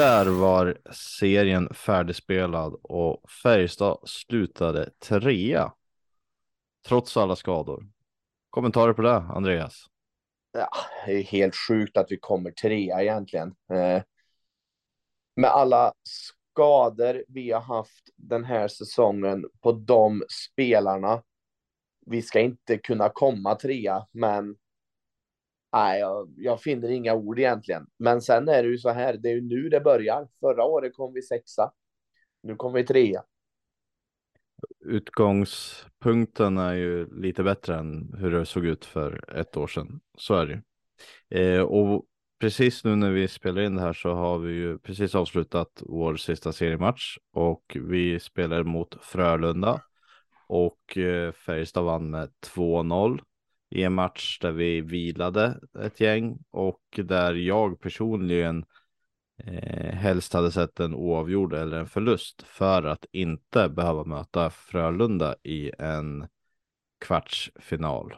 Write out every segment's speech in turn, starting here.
där var serien färdigspelad och Färjestad slutade trea. Trots alla skador. Kommentarer på det, Andreas? Ja, det är helt sjukt att vi kommer trea egentligen. Eh, med alla skador vi har haft den här säsongen på de spelarna. Vi ska inte kunna komma trea, men nej, jag, jag finner inga ord egentligen. Men sen är det ju så här, det är ju nu det börjar. Förra året kom vi sexa. Nu kom vi trea. Utgångspunkten är ju lite bättre än hur det såg ut för ett år sedan. Så är det eh, Och precis nu när vi spelar in det här så har vi ju precis avslutat vår sista seriematch och vi spelar mot Frölunda och eh, Färjestad vann med 2-0 i en match där vi vilade ett gäng och där jag personligen eh, helst hade sett en oavgjord eller en förlust för att inte behöva möta Frölunda i en kvartsfinal.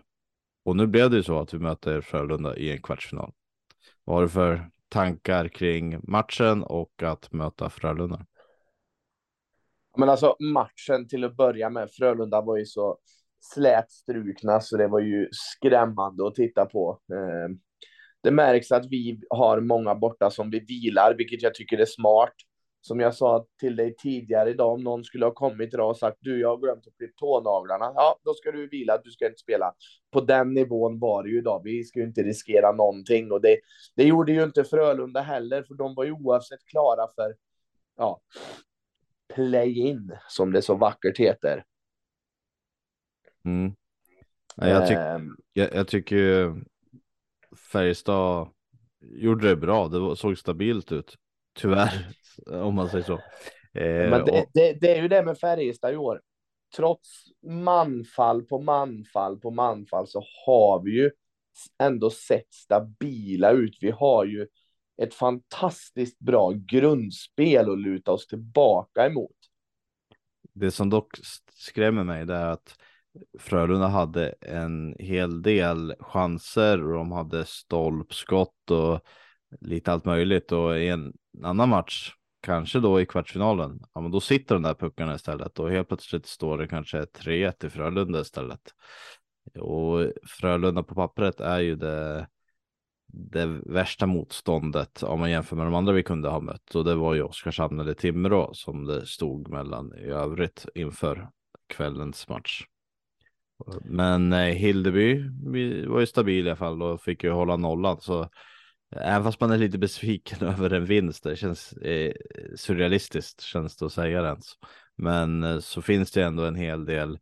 Och nu blev det ju så att vi möter Frölunda i en kvartsfinal. Vad har du för tankar kring matchen och att möta Frölunda? Men alltså matchen till att börja med, Frölunda var ju så slätstrukna så det var ju skrämmande att titta på. Eh, det märks att vi har många borta som vi vilar, vilket jag tycker är smart. Som jag sa till dig tidigare idag, om någon skulle ha kommit idag och sagt du, jag har glömt att klippa tånaglarna. Ja, då ska du vila, du ska inte spela. På den nivån var det ju idag. Vi ska ju inte riskera någonting och det, det gjorde ju inte Frölunda heller, för de var ju oavsett klara för ja, play-in, som det så vackert heter. Mm. Jag, tyck, um, jag, jag tycker Färjestad gjorde det bra. Det såg stabilt ut. Tyvärr, om man säger så. Eh, men det, och... det, det, är ju det med Färjestad i år. Trots manfall på manfall på manfall så har vi ju ändå sett stabila ut. Vi har ju ett fantastiskt bra grundspel att luta oss tillbaka emot. Det som dock skrämmer mig är att Frölunda hade en hel del chanser och de hade stolpskott och lite allt möjligt och i en annan match, kanske då i kvartsfinalen, ja men då sitter de där puckarna istället och helt plötsligt står det kanske 3-1 i Frölunda istället. Och Frölunda på pappret är ju det, det värsta motståndet om man jämför med de andra vi kunde ha mött och det var ju Oskarshamn eller Timrå som det stod mellan i övrigt inför kvällens match. Men eh, Hildeby var ju stabil i alla fall och fick ju hålla nollan. Så även fast man är lite besviken över en vinst, det känns eh, surrealistiskt känns det att säga det ens. Men eh, så finns det ändå en hel del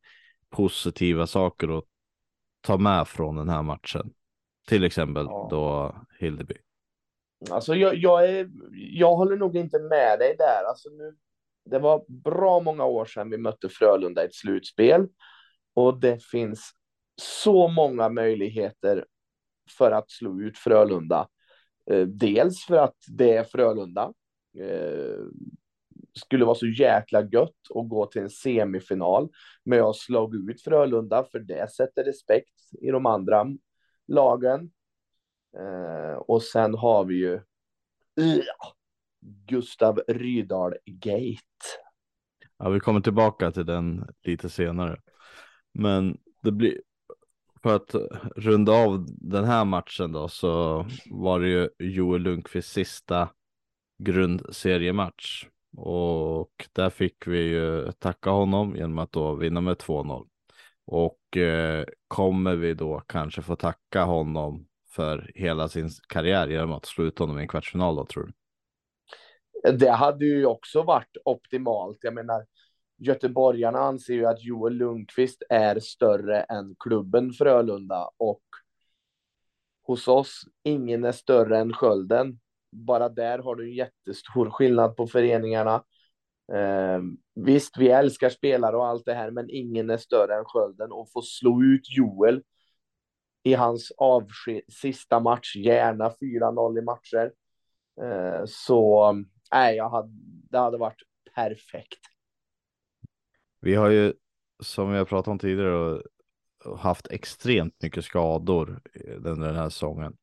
positiva saker att ta med från den här matchen. Till exempel ja. då Hildeby. Alltså jag, jag, är, jag håller nog inte med dig där. Alltså nu, det var bra många år sedan vi mötte Frölunda i ett slutspel. Och det finns så många möjligheter för att slå ut Frölunda. Eh, dels för att det är Frölunda. Eh, skulle vara så jäkla gött att gå till en semifinal med att slå ut Frölunda, för det sätter respekt i de andra lagen. Eh, och sen har vi ju Gustav Rydahl Gate. Ja, vi kommer tillbaka till den lite senare. Men det blir för att runda av den här matchen då så var det ju Joel Lundqvists sista grundseriematch och där fick vi ju tacka honom genom att då vinna med 2-0 och eh, kommer vi då kanske få tacka honom för hela sin karriär genom att slå ut honom i en kvartsfinal då tror du? Det hade ju också varit optimalt. Jag menar, Göteborgarna anser ju att Joel Lundqvist är större än klubben Frölunda och hos oss, ingen är större än Skölden. Bara där har du en jättestor skillnad på föreningarna. Eh, visst, vi älskar spelare och allt det här, men ingen är större än Skölden och få slå ut Joel i hans sista match, gärna 4-0 i matcher. Eh, så nej, jag hade, det hade varit perfekt. Vi har ju, som vi har pratat om tidigare, haft extremt mycket skador eh, under den här säsongen.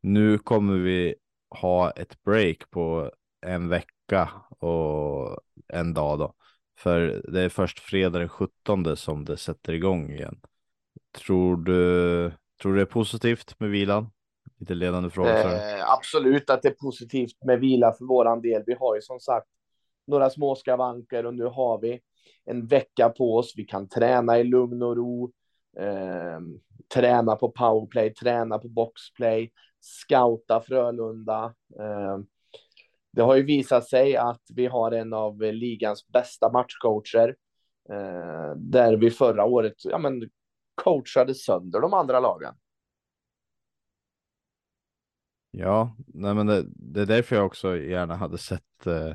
Nu kommer vi ha ett break på en vecka och en dag då. För det är först fredag den 17 som det sätter igång igen. Tror du, tror du det är positivt med vilan? Lite ledande fråga. Eh, absolut att det är positivt med vila för våran del. Vi har ju som sagt några små skavanker och nu har vi en vecka på oss. Vi kan träna i lugn och ro, eh, träna på powerplay, träna på boxplay, scouta Frölunda. Eh, det har ju visat sig att vi har en av ligans bästa matchcoacher. Eh, där vi förra året ja, men, coachade sönder de andra lagen. Ja, nej men det, det är därför jag också gärna hade sett eh,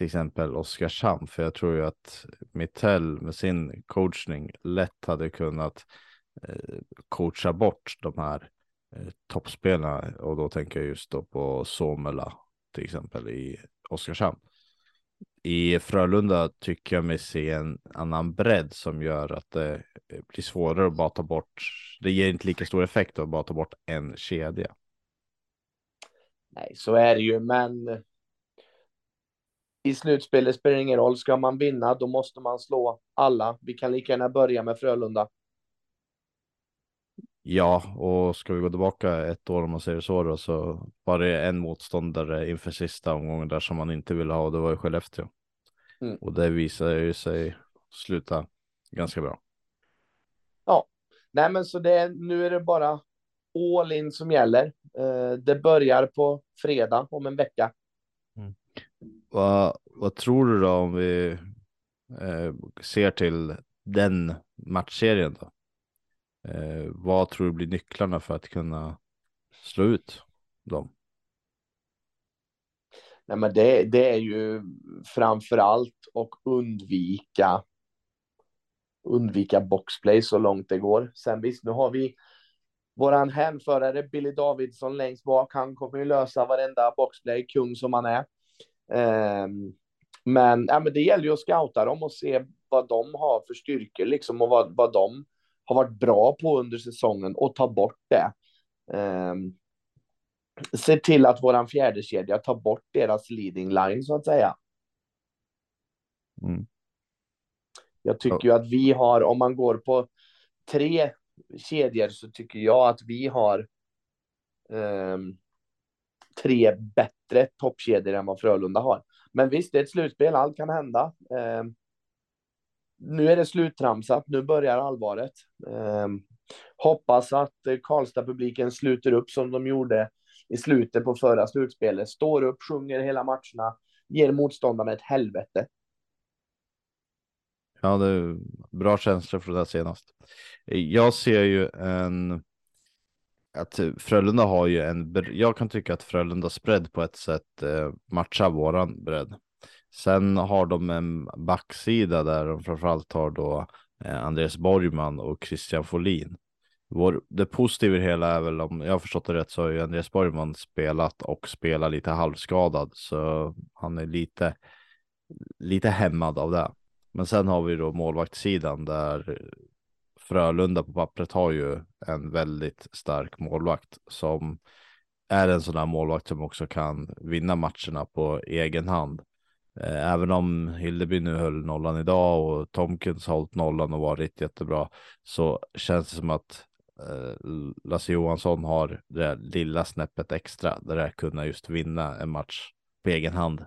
till exempel Oskarshamn, för jag tror ju att Mittell med sin coachning lätt hade kunnat eh, coacha bort de här eh, toppspelarna och då tänker jag just då på Somela till exempel i Oskarshamn. I Frölunda tycker jag mig se en annan bredd som gör att det eh, blir svårare att bara ta bort. Det ger inte lika stor effekt att bara ta bort en kedja. Nej, så är det ju, men i slutspelet spelar det ingen roll. Ska man vinna, då måste man slå alla. Vi kan lika gärna börja med Frölunda. Ja, och ska vi gå tillbaka ett år om man säger så då, så var det en motståndare inför sista omgången där som man inte ville ha och det var ju Skellefteå. Mm. Och det visade ju sig sluta ganska bra. Ja, nej men så det, nu är det bara all in som gäller. Eh, det börjar på fredag om en vecka. Vad, vad tror du då om vi eh, ser till den matchserien då? Eh, vad tror du blir nycklarna för att kunna slå ut dem? Nej, men det, det är ju framför allt att undvika undvika boxplay så långt det går. Sen visst, nu har vi våran hänförare Billy Davidsson längst bak. Han kommer ju lösa varenda boxplay, kung som han är. Um, men, ja, men det gäller ju att scouta dem och se vad de har för styrkor liksom och vad, vad de har varit bra på under säsongen och ta bort det. Um, se till att våran fjärde kedja tar bort deras leading line så att säga. Mm. Jag tycker ju att vi har, om man går på tre kedjor så tycker jag att vi har um, tre bättre toppkedjor än vad Frölunda har. Men visst, det är ett slutspel, allt kan hända. Eh, nu är det sluttramsat, nu börjar allvaret. Eh, hoppas att Karlstad-publiken sluter upp som de gjorde i slutet på förra slutspelet. Står upp, sjunger hela matcherna, ger motståndarna ett helvete. Ja, det är bra känslor för det senast. Jag ser ju en att Frölunda har ju en, jag kan tycka att Frölundas bredd på ett sätt eh, matchar våran bredd. Sen har de en backsida där de framförallt har då eh, Andreas Borgman och Christian Folin. Vår, det positiva i det hela är väl om jag har förstått det rätt så har ju Andreas Borgman spelat och spelar lite halvskadad så han är lite lite hämmad av det. Men sen har vi då målvaktssidan där Frölunda på pappret har ju en väldigt stark målvakt som är en sån här målvakt som också kan vinna matcherna på egen hand. Eh, även om Hildeby nu höll nollan idag och Tomkins har hållit nollan och varit jättebra så känns det som att eh, Lasse Johansson har det lilla snäppet extra där det kunna just vinna en match på egen hand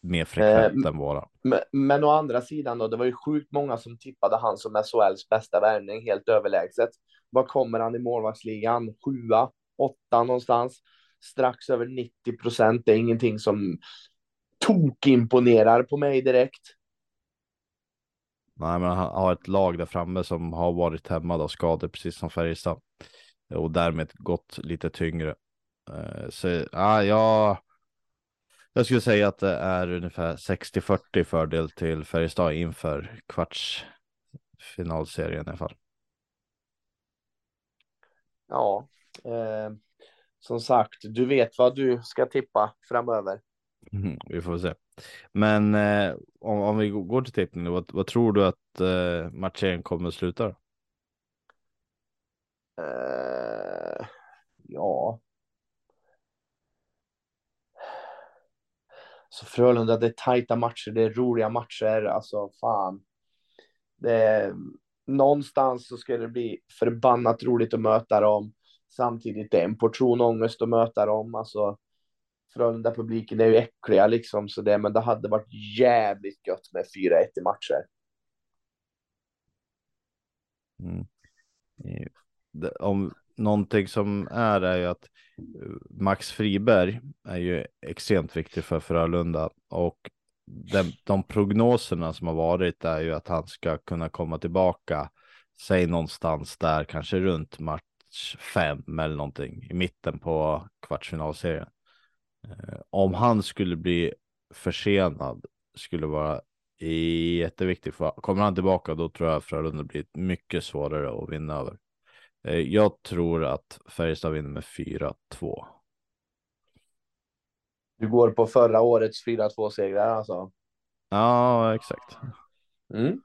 mer frekvent eh, än våra. Men, men å andra sidan då, det var ju sjukt många som tippade han som SHLs bästa värvning helt överlägset. Vad kommer han i målvaktsligan? Sjua, åtta någonstans. Strax över 90 procent. Det är ingenting som tokimponerar på mig direkt. Nej, men han har ett lag där framme som har varit hämmade av skador, precis som Färjestad. Och därmed gått lite tyngre. Eh, så ja, jag jag skulle säga att det är ungefär 60-40 fördel till Färjestad inför kvartsfinalserien i alla fall. Ja, eh, som sagt, du vet vad du ska tippa framöver. Mm, vi får se. Men eh, om, om, vi går till tippningen, vad, vad tror du att eh, matchen kommer att sluta? Eh, ja, så Frölunda, det är tajta matcher, det är roliga matcher, alltså fan. Det är, någonstans så ska det bli förbannat roligt att möta dem. Samtidigt det är en portion ångest att möta dem. Alltså, Frölunda-publiken är ju äckliga liksom, så det, men det hade varit jävligt gött med 4-1 i matcher. Mm. Om någonting som är är ju att eh, Max Friberg är ju extremt viktig för Frölunda och de, de prognoserna som har varit är ju att han ska kunna komma tillbaka, säg någonstans där, kanske runt match fem eller någonting i mitten på kvartsfinalserien. Eh, om han skulle bli försenad skulle vara jätteviktigt. Kommer han tillbaka då tror jag Frölunda blir mycket svårare att vinna över. Eh, jag tror att Färjestad vinner med 4-2. Du går på förra årets 4-2 segrar alltså? Ja, exakt. Mm.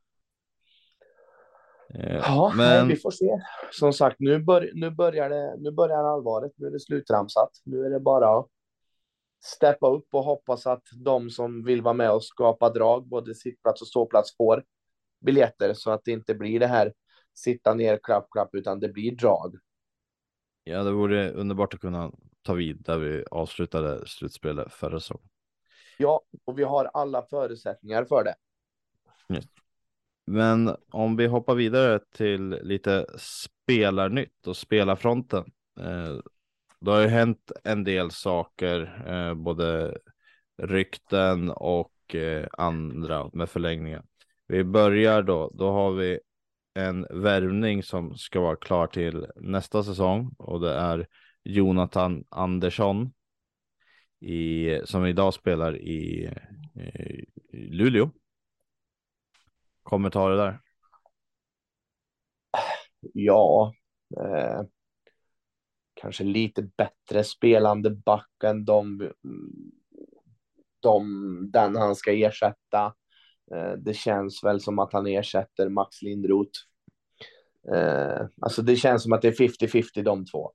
Eh, ja, men... vi får se. Som sagt, nu, bör, nu, börjar det, nu börjar allvaret. Nu är det slutramsat. Nu är det bara att steppa upp och hoppas att de som vill vara med och skapa drag, både sittplats och ståplats, får biljetter så att det inte blir det här sitta ner, klapp, klapp, utan det blir drag. Ja, det vore underbart att kunna ta vid där vi avslutade slutspelet förra säsongen. Ja, och vi har alla förutsättningar för det. Just. Men om vi hoppar vidare till lite spelarnytt och spelarfronten. Eh, det har ju hänt en del saker, eh, både rykten och eh, andra med förlängningar. Vi börjar då, då har vi en värvning som ska vara klar till nästa säsong och det är Jonathan Andersson i, som idag spelar i, i Luleå. Kommentarer där? Ja, eh, kanske lite bättre spelande back än de, de, den han ska ersätta. Eh, det känns väl som att han ersätter Max Lindroth. Eh, alltså det känns som att det är 50-50 de två.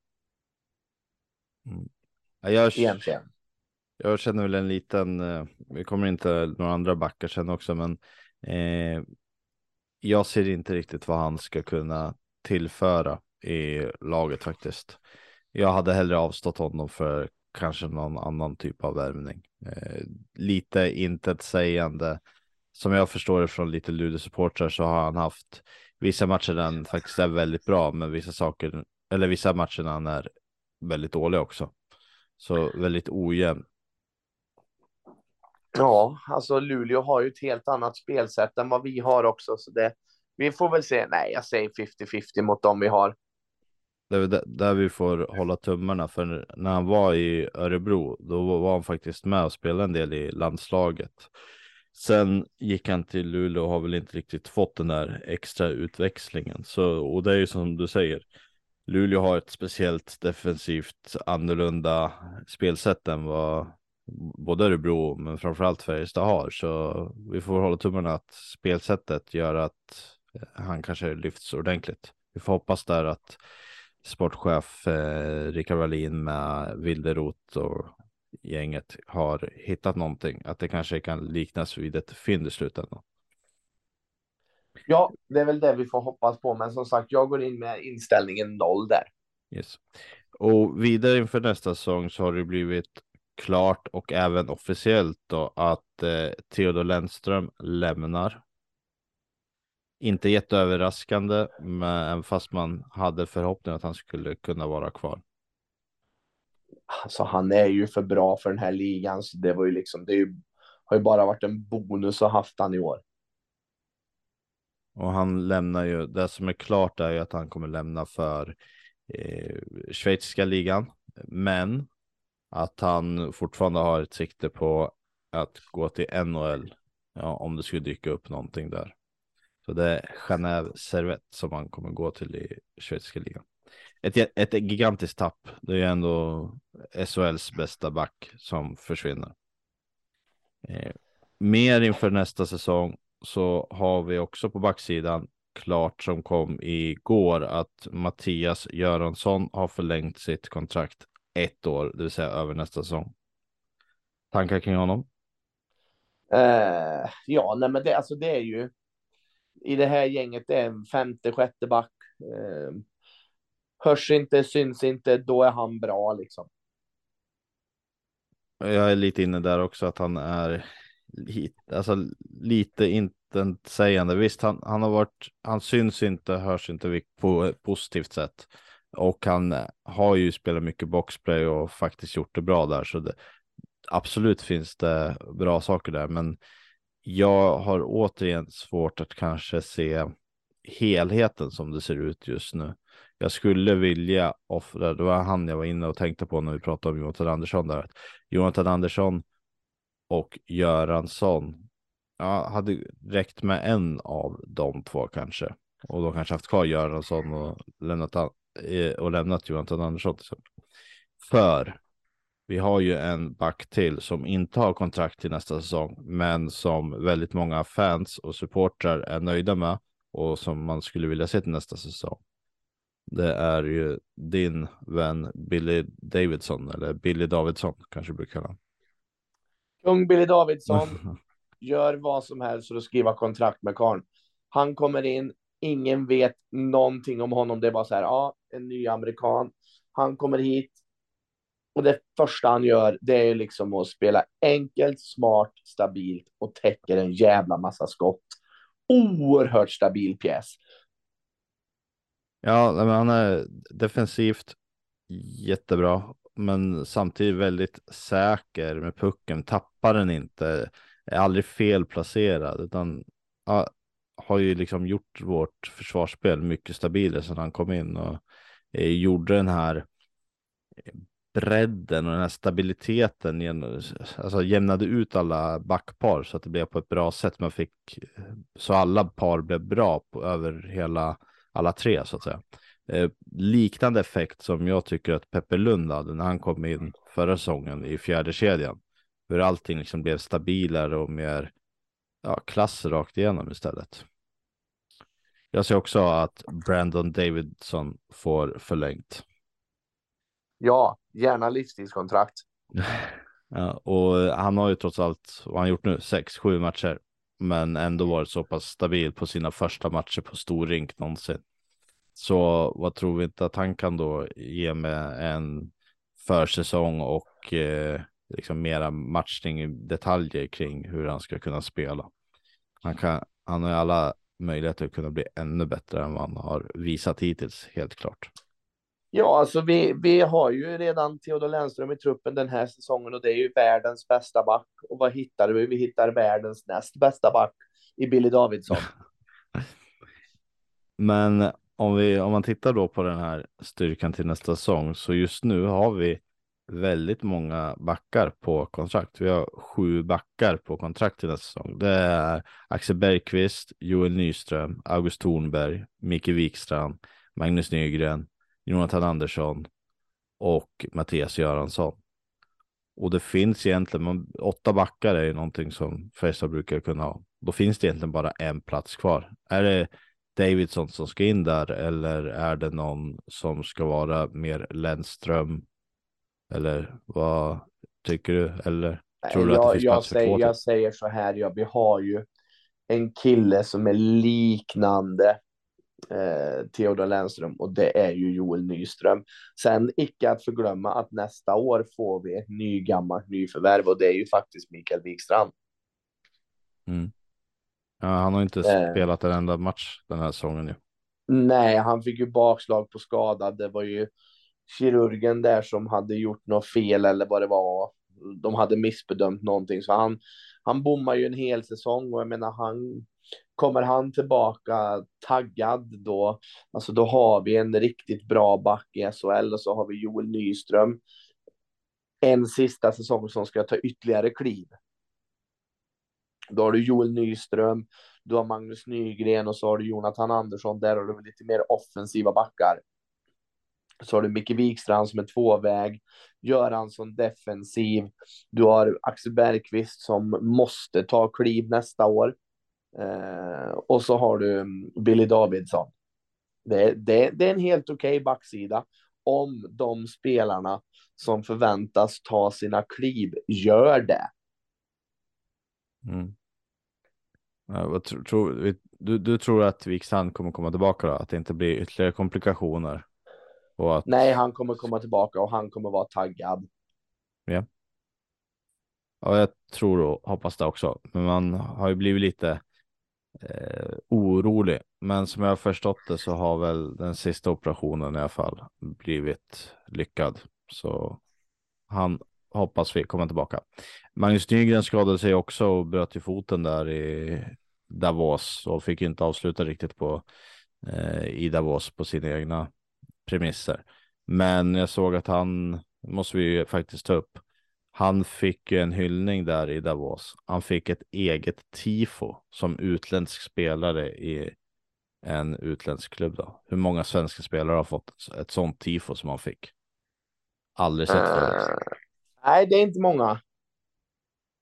Mm. Jag, Egentligen. Jag känner väl en liten, eh, vi kommer inte några andra backar sen också, men eh, jag ser inte riktigt vad han ska kunna tillföra i laget faktiskt. Jag hade hellre avstått honom för kanske någon annan typ av värvning. Eh, lite intetsägande. Som jag förstår det från lite Lude-supportrar så har han haft vissa matcher där han faktiskt är väldigt bra, men vissa saker eller vissa matcher där han är väldigt dålig också. Så väldigt ojämn. Ja, alltså Luleå har ju ett helt annat spelsätt än vad vi har också, så det vi får väl se. Nej, jag säger 50-50 mot dem vi har. Det är där vi får hålla tummarna för när han var i Örebro då var han faktiskt med och spelade en del i landslaget. Sen gick han till Luleå och har väl inte riktigt fått den där extra utväxlingen. Så, och det är ju som du säger. Luleå har ett speciellt defensivt annorlunda spelsätt än vad både Örebro men framförallt Färjestad har. Så vi får hålla tummarna att spelsättet gör att eh, han kanske lyfts ordentligt. Vi får hoppas där att sportchef eh, Rickard Wallin med Wilderot och gänget har hittat någonting. Att det kanske kan liknas vid ett fynd i slutändan. Ja, det är väl det vi får hoppas på. Men som sagt, jag går in med inställningen noll där. Yes. Och vidare inför nästa säsong så har det blivit klart och även officiellt då att eh, Theodor Lennström lämnar inte jätteöverraskande, men fast man hade förhoppning att han skulle kunna vara kvar. Alltså han är ju för bra för den här ligan, så det var ju liksom, det ju, har ju bara varit en bonus att haft han i år. Och han lämnar ju, det som är klart är ju att han kommer lämna för eh, schweiziska ligan, men att han fortfarande har ett sikte på att gå till NHL, ja, om det skulle dyka upp någonting där. Så det är Genève Servette som han kommer gå till i schweiziska ligan. Ett, ett gigantiskt tapp. Det är ju ändå SHLs bästa back som försvinner. Eh, mer inför nästa säsong så har vi också på backsidan klart som kom igår att Mattias Göransson har förlängt sitt kontrakt ett år, det vill säga över nästa säsong. Tankar kring honom? Eh, ja, nej, men det, alltså, det är ju i det här gänget, det är en femte, sjätte back. Eh, hörs inte, syns inte, då är han bra liksom. Jag är lite inne där också att han är lite, alltså lite intetsägande. Visst, han, han har varit, han syns inte, hörs inte på ett positivt sätt. Och han har ju spelat mycket boxplay och faktiskt gjort det bra där. Så det, absolut finns det bra saker där, men jag har återigen svårt att kanske se helheten som det ser ut just nu. Jag skulle vilja offra, det var han jag var inne och tänkte på när vi pratade om Jonathan Andersson där. Jonathan Andersson och Göransson. Ja, hade räckt med en av de två kanske. Och då kanske haft kvar Göransson och lämnat, eh, och lämnat Jonathan Andersson. För vi har ju en back till som inte har kontrakt till nästa säsong, men som väldigt många fans och supportrar är nöjda med och som man skulle vilja se till nästa säsong. Det är ju din vän Billy Davidson eller Billy Davidsson kanske du brukar kalla Kung Billy Davidsson gör vad som helst för att skriva kontrakt med Karn. Han kommer in, ingen vet någonting om honom. Det är bara så här, ja, en ny amerikan. Han kommer hit, och det första han gör, det är liksom att spela enkelt, smart, stabilt och täcker en jävla massa skott. Oerhört stabil pjäs. Ja, men han är defensivt jättebra, men samtidigt väldigt säker med pucken. Tappar den inte, är aldrig felplacerad, utan ja, har ju liksom gjort vårt försvarsspel mycket stabilare sedan han kom in och eh, gjorde den här bredden och den här stabiliteten alltså jämnade ut alla backpar så att det blev på ett bra sätt. Man fick eh, så alla par blev bra på, över hela alla tre så att säga. Eh, liknande effekt som jag tycker att Peppe Lund hade när han kom in förra säsongen i fjärde kedjan. Hur allting liksom blev stabilare och mer ja, klass rakt igenom istället. Jag ser också att Brandon Davidson får förlängt. Ja, gärna livstidskontrakt. ja, och han har ju trots allt, vad han gjort nu, sex, sju matcher, men ändå varit så pass stabil på sina första matcher på stor rink någonsin. Så vad tror vi inte att han kan då ge med en försäsong och eh, liksom mera matchning detaljer kring hur han ska kunna spela. Han, kan, han har alla möjligheter att kunna bli ännu bättre än vad han har visat hittills, helt klart. Ja, alltså vi, vi har ju redan Theodor Lennström i truppen den här säsongen och det är ju världens bästa back. Och vad hittar vi? Vi hittar världens näst bästa back i Billy Davidsson. Men om, vi, om man tittar då på den här styrkan till nästa säsong så just nu har vi väldigt många backar på kontrakt. Vi har sju backar på kontrakt till nästa säsong. Det är Axel Bergqvist, Joel Nyström, August Thornberg, Micke Wikstrand, Magnus Nygren, Jonathan Andersson och Mattias Göransson. Och det finns egentligen, man, åtta backar är ju någonting som Färjestad brukar kunna ha. Då finns det egentligen bara en plats kvar. Är det Davidsson som ska in där eller är det någon som ska vara mer Lennström? Eller vad tycker du? Eller tror du jag, att det finns jag säger? Jag säger så här, ja, vi har ju en kille som är liknande eh, Theodor Lennström och det är ju Joel Nyström. Sen icke att förglömma att nästa år får vi ett ny gammalt nyförvärv och det är ju faktiskt Mikael Wikstrand. Mm. Ja, han har inte eh. spelat en enda match den här säsongen ju. Nej, han fick ju bakslag på skada. Det var ju kirurgen där som hade gjort något fel eller vad det var. De hade missbedömt någonting så han, han bommar ju en hel säsong och jag menar han kommer han tillbaka taggad då, alltså då har vi en riktigt bra back i SHL och så har vi Joel Nyström. En sista säsong som ska ta ytterligare kliv. Då har du Joel Nyström, du har Magnus Nygren och så har du Jonathan Andersson. Där har du lite mer offensiva backar. Så har du Micke Wikstrand som är tvåväg, Göransson defensiv. Du har Axel Bergqvist som måste ta kliv nästa år. Eh, och så har du mm, Billy Davidsson. Det, det, det är en helt okej okay backsida om de spelarna som förväntas ta sina kliv gör det. Mm. Ja, tro, tro, du, du tror att Wiksand kommer komma tillbaka då? Att det inte blir ytterligare komplikationer? Och att... Nej, han kommer komma tillbaka och han kommer vara taggad. Ja. Ja, jag tror och hoppas det också. Men man har ju blivit lite eh, orolig. Men som jag har förstått det så har väl den sista operationen i alla fall blivit lyckad. Så han hoppas vi kommer tillbaka. Magnus Nygren skadade sig också och bröt ju foten där i Davos och fick inte avsluta riktigt på eh, i Davos på sina egna premisser. Men jag såg att han måste vi faktiskt ta upp. Han fick en hyllning där i Davos. Han fick ett eget tifo som utländsk spelare i en utländsk klubb. Då. Hur många svenska spelare har fått ett sånt tifo som han fick? Aldrig sett förut. Eh, Nej, det är inte många.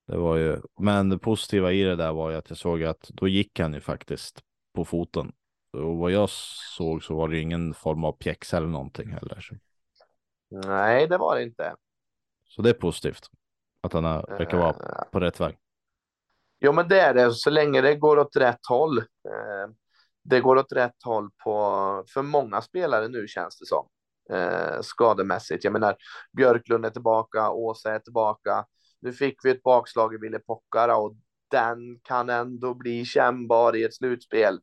Det var ju, men det positiva i det där var ju att jag såg att då gick han ju faktiskt på foten. Och vad jag såg så var det ingen form av pjäxa eller någonting heller. Så. Nej, det var det inte. Så det är positivt att han verkar vara uh, på rätt väg. Jo, men det är det så länge det går åt rätt håll. Uh, det går åt rätt håll på för många spelare nu känns det som eh, skademässigt. Jag menar Björklund är tillbaka, Åsa är tillbaka. Nu fick vi ett bakslag i Ville Pockara och den kan ändå bli kännbar i ett slutspel.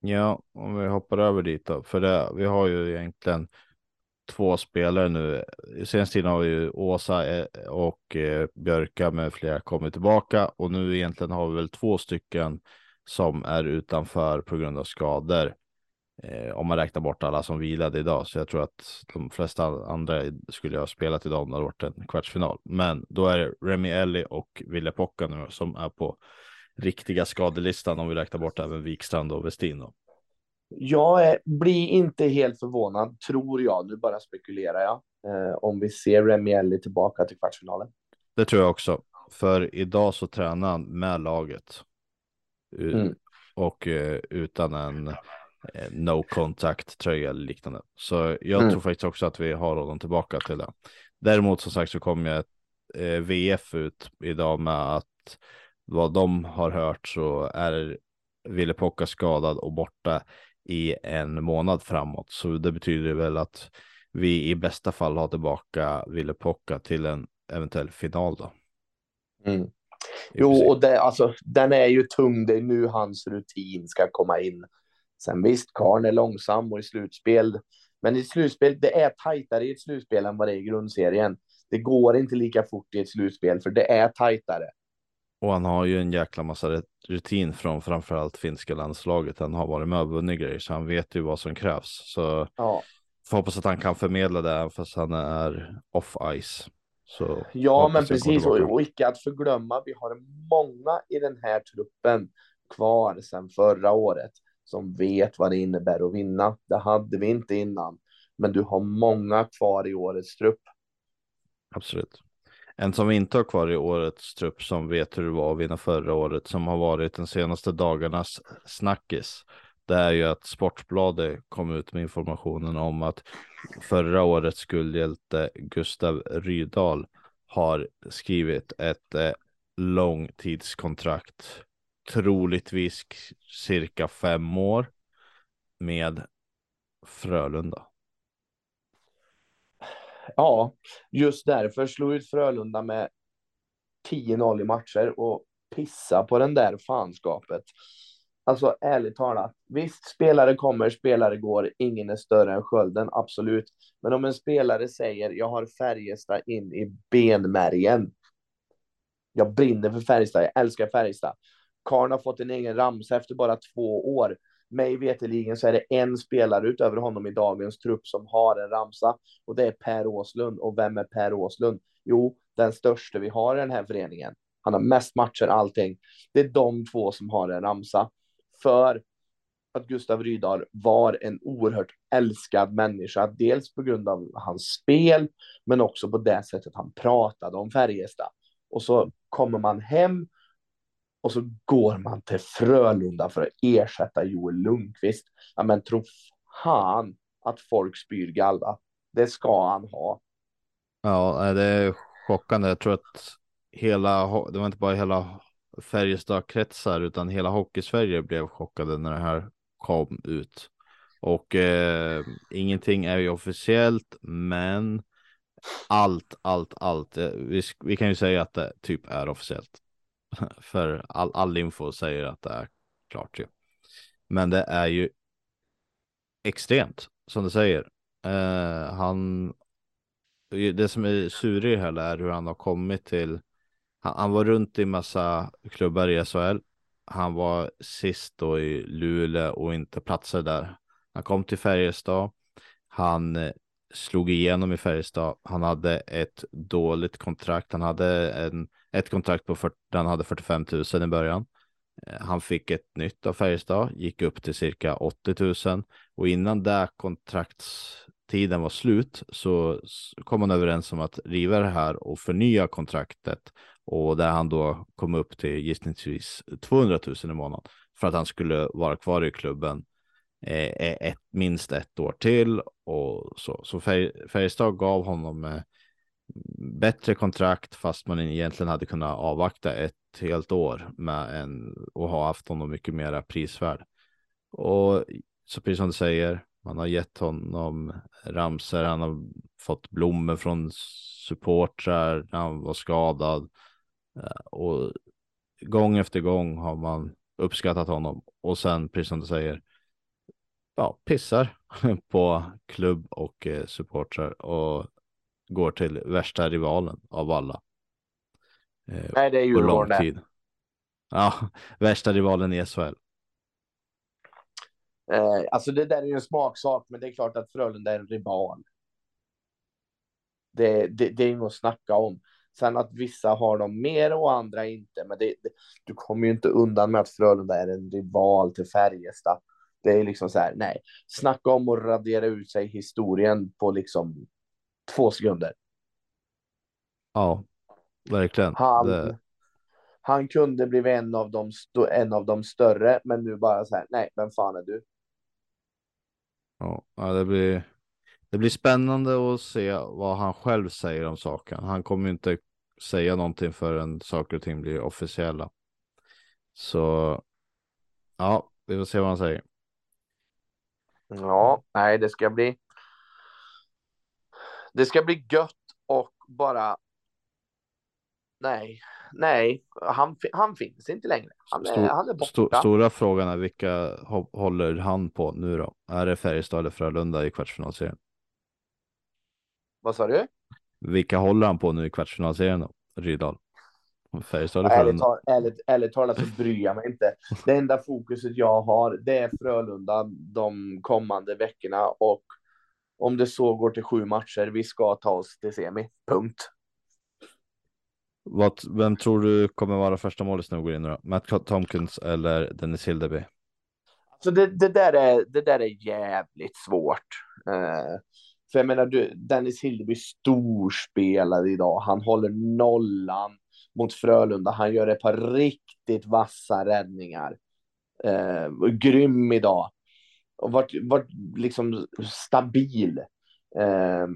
Ja, om vi hoppar över dit då, för det, vi har ju egentligen två spelare nu. Senaste tiden har vi ju Åsa eh, och eh, Björka med flera kommit tillbaka och nu egentligen har vi väl två stycken som är utanför på grund av skador. Eh, om man räknar bort alla som vilade idag, så jag tror att de flesta andra skulle ha spelat idag om det hade varit en kvartsfinal. Men då är det Remi Elli och Ville Pocka nu som är på riktiga skadelistan om vi räknar bort även Wikstrand och Westin. Då. Jag är, blir inte helt förvånad, tror jag, nu bara spekulerar jag, eh, om vi ser Remi Elli tillbaka till kvartsfinalen. Det tror jag också, för idag så tränar han med laget. Mm. Och eh, utan en Eh, no contact tröja eller liknande. Så jag mm. tror faktiskt också att vi har honom tillbaka till det. Däremot som sagt så kommer jag eh, VF ut idag med att vad de har hört så är Ville Pocka skadad och borta i en månad framåt. Så det betyder väl att vi i bästa fall har tillbaka Ville Pocka till en eventuell final då. Mm. Jo, och det, alltså, den är ju tung. Det är nu hans rutin ska komma in. Sen visst, Karn är långsam och i slutspel, men i slutspel, det är tajtare i ett slutspel än vad det är i grundserien. Det går inte lika fort i ett slutspel, för det är tajtare. Och han har ju en jäkla massa rutin från framförallt finska landslaget. Han har varit med och vunnit grejer, så han vet ju vad som krävs. Så ja. får hoppas att han kan förmedla det, fast han är off ice. Så ja, men precis. Och, och icke att förglömma, vi har många i den här truppen kvar sedan förra året som vet vad det innebär att vinna. Det hade vi inte innan, men du har många kvar i årets trupp. Absolut. En som vi inte har kvar i årets trupp som vet hur det var att vinna förra året som har varit den senaste dagarnas snackis. Det är ju att Sportbladet kom ut med informationen om att förra årets guldhjälte Gustav Rydahl har skrivit ett eh, långtidskontrakt troligtvis cirka fem år med Frölunda. Ja, just därför slog ut Frölunda med 10-0 i matcher och pissa på den där fanskapet. Alltså ärligt talat, visst spelare kommer, spelare går, ingen är större än skölden, absolut. Men om en spelare säger jag har Färjestad in i benmärgen. Jag brinner för Färjestad, jag älskar Färjestad. Karn har fått en egen ramsa efter bara två år. Mig veterligen så är det en spelare utöver honom i dagens trupp som har en ramsa och det är Per Åslund. Och vem är Per Åslund? Jo, den största vi har i den här föreningen. Han har mest matcher, allting. Det är de två som har en ramsa. För att Gustav Rydahl var en oerhört älskad människa, dels på grund av hans spel, men också på det sättet han pratade om Färjestad. Och så kommer man hem och så går man till Frölunda för att ersätta Joel Lundqvist. Ja, men tro fan att folk spyr galva. Det ska han ha. Ja, det är chockande. Jag tror att hela, det var inte bara hela Färjestad-kretsar utan hela Hockeysverige blev chockade när det här kom ut. Och eh, ingenting är ju officiellt, men allt, allt, allt. Eh, vi, vi kan ju säga att det typ är officiellt. För all, all info säger att det är klart ju. Men det är ju extremt som du säger. Eh, han, det som är sur i hela är hur han har kommit till. Han, han var runt i massa klubbar i SHL. Han var sist då i Luleå och inte platsade där. Han kom till Färjestad. Han eh, slog igenom i Färjestad. Han hade ett dåligt kontrakt. Han hade en, ett kontrakt på 40, han hade 45 000 i början. Eh, han fick ett nytt av Färjestad, gick upp till cirka 80 000 och innan det kontraktstiden var slut så kom man överens om att riva det här och förnya kontraktet och där han då kom upp till gissningsvis 200 000 i månaden för att han skulle vara kvar i klubben eh, ett, minst ett år till och så. Så Färjestad gav honom eh, bättre kontrakt fast man egentligen hade kunnat avvakta ett helt år med en och ha haft honom mycket mera prisvärd. Och så precis som du säger, man har gett honom ramser, han har fått blommor från supportrar när han var skadad. Eh, och gång efter gång har man uppskattat honom. Och sen precis som du säger ja, pissar på klubb och eh, supportrar. Och går till värsta rivalen av alla. Eh, Nej, det är Djurgården. Ja, värsta rivalen i SHL. Eh, alltså det där är ju en smaksak, men det är klart att Frölunda är en rival. Det, det, det är inget att snacka om. Sen att vissa har dem mer och andra inte, men det, det, du kommer ju inte undan med att Frölunda är en rival till Färjestad. Det är liksom så här, nej, snacka om att radera ut sig historien på liksom två sekunder. Ja, verkligen. Han, det... han kunde bli en av, de en av de större, men nu bara så här, nej, vem fan är du? Ja, det blir, det blir spännande att se vad han själv säger om saken. Han kommer inte säga någonting förrän saker och ting blir officiella. Så ja, vi får se vad han säger. Ja, nej, det ska bli. Det ska bli gött och bara. Nej, nej, han, han finns inte längre. Han är, Stor, han är borta. St stora frågan är vilka håller han på nu då? Är det Färjestad eller Frölunda i kvartsfinalserien? Vad sa du? Vilka håller han på nu i kvartsfinalserien då? Rydal? Färjestad eller Frölunda? Ärligt, ärligt, ärligt talat så bryr jag mig inte. Det enda fokuset jag har, det är Frölunda de kommande veckorna och om det så går till sju matcher, vi ska ta oss till semi. Punkt. Vad, vem tror du kommer vara första målet när går in då? Matt Tomkins eller Dennis Hildeby? Alltså det, det, där är, det där är jävligt svårt. Uh, för jag menar, du, Dennis Hildeby storspelare idag. Han håller nollan mot Frölunda. Han gör ett par riktigt vassa räddningar. Uh, grym idag och varit, varit liksom stabil. Eh,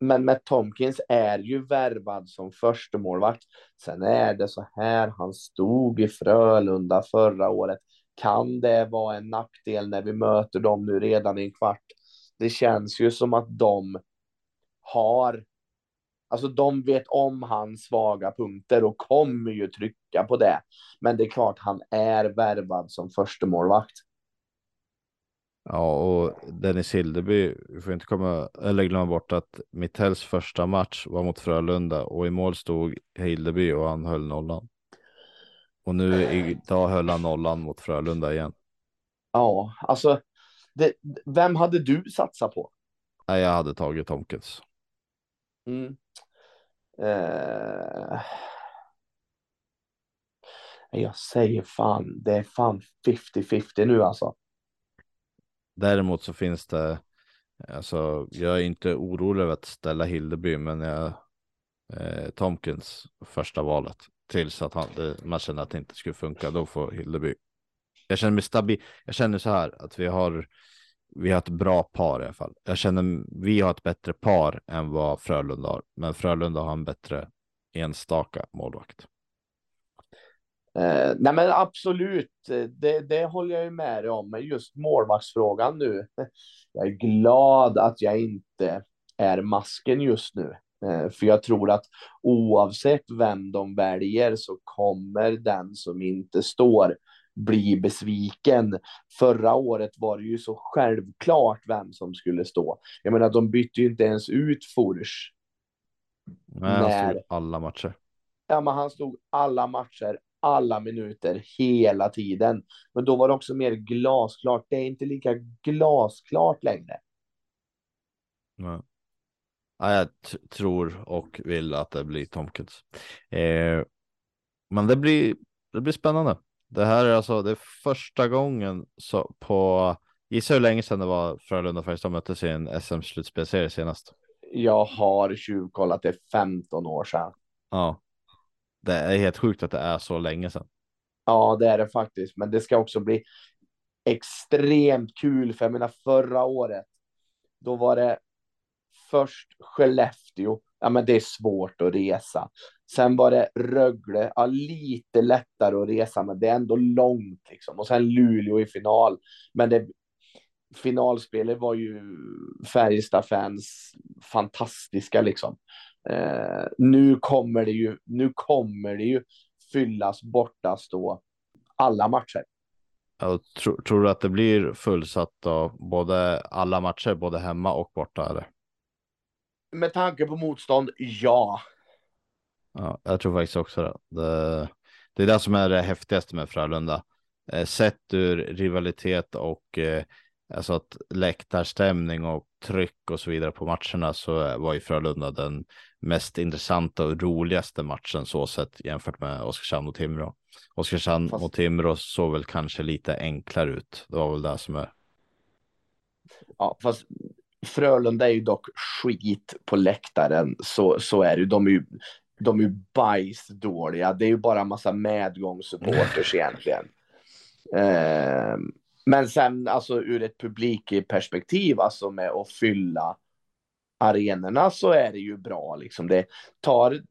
men Matt Tomkins är ju värvad som första målvakt. Sen är det så här, han stod i Frölunda förra året. Kan det vara en nackdel när vi möter dem nu redan i en kvart? Det känns ju som att de har, alltså de vet om hans svaga punkter och kommer ju trycka på det. Men det är klart, han är värvad som första målvakt. Ja, och Dennis Hildeby, vi får inte komma eller glömma bort att Mittells första match var mot Frölunda och i mål stod Hildeby och han höll nollan. Och nu idag höll han nollan mot Frölunda igen. Ja, alltså det, vem hade du satsat på? Nej, jag hade tagit Tomkins. Mm. Eh... Jag säger fan, det är fan 50-50 nu alltså. Däremot så finns det, alltså jag är inte orolig över att ställa Hildeby, men jag, eh, Tomkins första valet tills att han, det, man känner att det inte skulle funka, då får Hildeby. Jag känner mig stabil. Jag känner så här att vi har, vi har ett bra par i alla fall. Jag känner vi har ett bättre par än vad Frölunda har, men Frölunda har en bättre enstaka målvakt. Eh, nej men absolut, det, det håller jag ju med dig om. Men just målvaktsfrågan nu. Jag är glad att jag inte är masken just nu. Eh, för jag tror att oavsett vem de väljer så kommer den som inte står bli besviken. Förra året var det ju så självklart vem som skulle stå. Jag menar, de bytte ju inte ens ut Fors. Nej, han stod alla matcher. Ja, men han stod alla matcher, alla minuter, hela tiden. Men då var det också mer glasklart. Det är inte lika glasklart längre. Nej. Ja, jag tror och vill att det blir Tomkins. Eh, men det blir, det blir spännande. Det här är alltså det är första gången så på, gissa hur länge sedan det var Frölunda Färjestad möttes i en SM-slutspelserie senast? Jag har tjuvkollat det 15 år sedan. Ja, det är helt sjukt att det är så länge sedan. Ja, det är det faktiskt, men det ska också bli extremt kul, för jag menar förra året, då var det först Skellefteå, ja men det är svårt att resa. Sen var det Rögle, ja lite lättare att resa, men det är ändå långt liksom. Och sen Luleå i final. Men det, finalspelet var ju Färjestad-fans fantastiska liksom. Eh, nu kommer det ju, nu kommer det ju fyllas borta stå alla matcher. Jag tror, tror du att det blir fullsatt då, både alla matcher, både hemma och borta? Eller? Med tanke på motstånd, ja. Ja, jag tror faktiskt också det. Det, det är det som är det häftigaste med Frölunda. Eh, sett ur rivalitet och eh, alltså att läktarstämning och tryck och så vidare på matcherna så var ju Frölunda den mest intressanta och roligaste matchen så sett jämfört med Oskarshamn och Timrå. Oskarshamn Fast... och Timrå såg väl kanske lite enklare ut. Det var väl det som är. Ja, fast Frölunda är ju dock skit på läktaren, så, så är det De är ju, de är ju bajsdåliga. Det är ju bara en massa medgångssupporters egentligen. Eh, men sen alltså ur ett publikperspektiv, alltså med att fylla arenorna så är det ju bra. Liksom. Det tar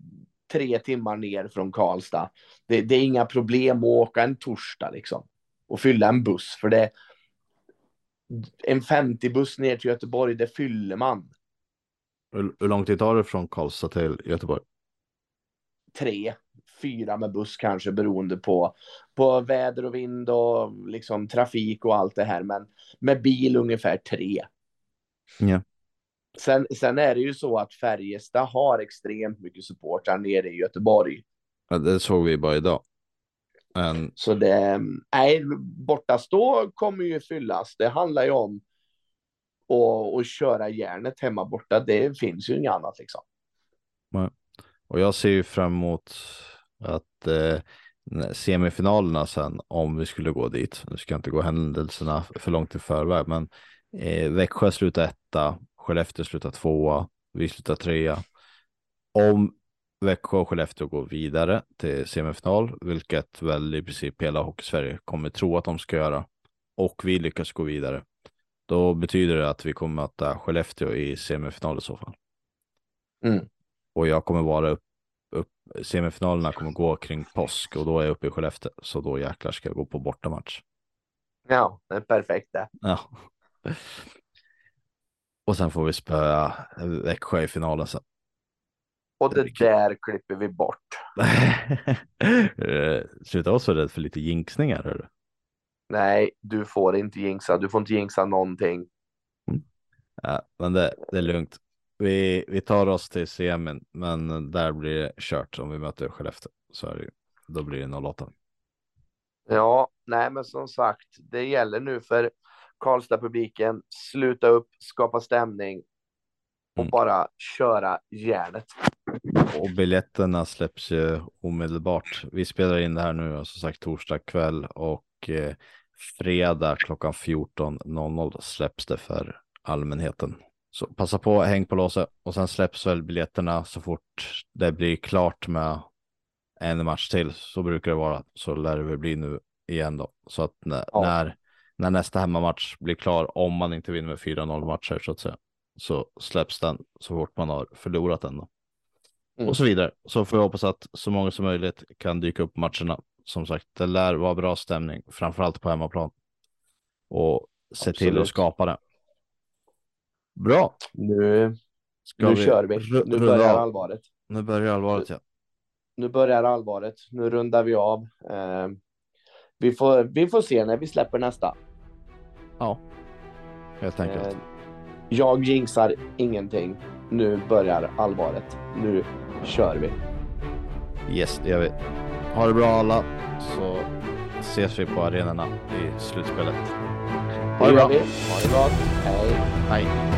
tre timmar ner från Karlstad. Det, det är inga problem att åka en torsdag liksom och fylla en buss för det. En 50 buss ner till Göteborg, det fyller man. Hur, hur lång tid tar det från Karlstad till Göteborg? Tre, fyra med buss kanske beroende på, på väder och vind och liksom trafik och allt det här. Men med bil ungefär tre. Ja. Sen, sen är det ju så att Färjestad har extremt mycket supportrar nere i Göteborg. Ja, det såg vi bara idag. Men... Så det, nej, bortastå kommer ju fyllas. Det handlar ju om att, att köra järnet hemma borta. Det finns ju inget annat liksom. Och jag ser ju fram emot att eh, semifinalerna sen, om vi skulle gå dit. Nu ska jag inte gå händelserna för långt i förväg, men eh, Växjö slutar etta, Skellefteå slutar tvåa, vi slutar trea. Om Växjö och Skellefteå går vidare till semifinal, vilket väl i princip hela Hockeysverige kommer tro att de ska göra, och vi lyckas gå vidare, då betyder det att vi kommer möta Skellefteå i semifinal i så fall. Mm. Och jag kommer vara upp, upp, semifinalerna kommer gå kring påsk och då är jag uppe i Skellefteå, så då jäklar ska jag gå på bortamatch. Ja, det är perfekt det. Ja. Och sen får vi spöa Växjö i finalen sen. Och det där klipper vi bort. Sluta vara så rädd för lite jinxningar. Eller? Nej, du får inte jinxa. Du får inte jinxa någonting. Mm. Ja, men det, det är lugnt. Vi, vi tar oss till semin, men där blir det kört om vi möter Skellefteå. Så är det, då blir det 08. Ja, nej, men som sagt, det gäller nu för Karlstad-publiken, sluta upp, skapa stämning och mm. bara köra järnet. Och biljetterna släpps ju omedelbart. Vi spelar in det här nu, som sagt torsdag kväll och eh, fredag klockan 14.00 släpps det för allmänheten. Så passa på, häng på låset och sen släpps väl biljetterna så fort det blir klart med en match till. Så brukar det vara. Så lär det väl bli nu igen då. Så att när, ja. när när nästa hemmamatch blir klar, om man inte vinner med 4-0 matcher så att säga, så släpps den så fort man har förlorat den. Då. Mm. och så vidare. Så får jag hoppas att så många som möjligt kan dyka upp matcherna. Som sagt, det lär vara bra stämning, framförallt på hemmaplan. Och se till att Absolut. skapa det. Bra. Nu, Ska nu kör vi. Nu börjar av? allvaret. Nu börjar allvaret ja. Nu börjar allvaret. Nu rundar vi av. Eh, vi, får, vi får se när vi släpper nästa. Ja. Helt enkelt. Eh, jag jinxar ingenting. Nu börjar allvaret. Nu kör vi. Yes, det gör vi. Ha det bra alla, så ses vi på arenorna i slutspelet. Ha det bra. vi. Ha det bra. Hej. Hej.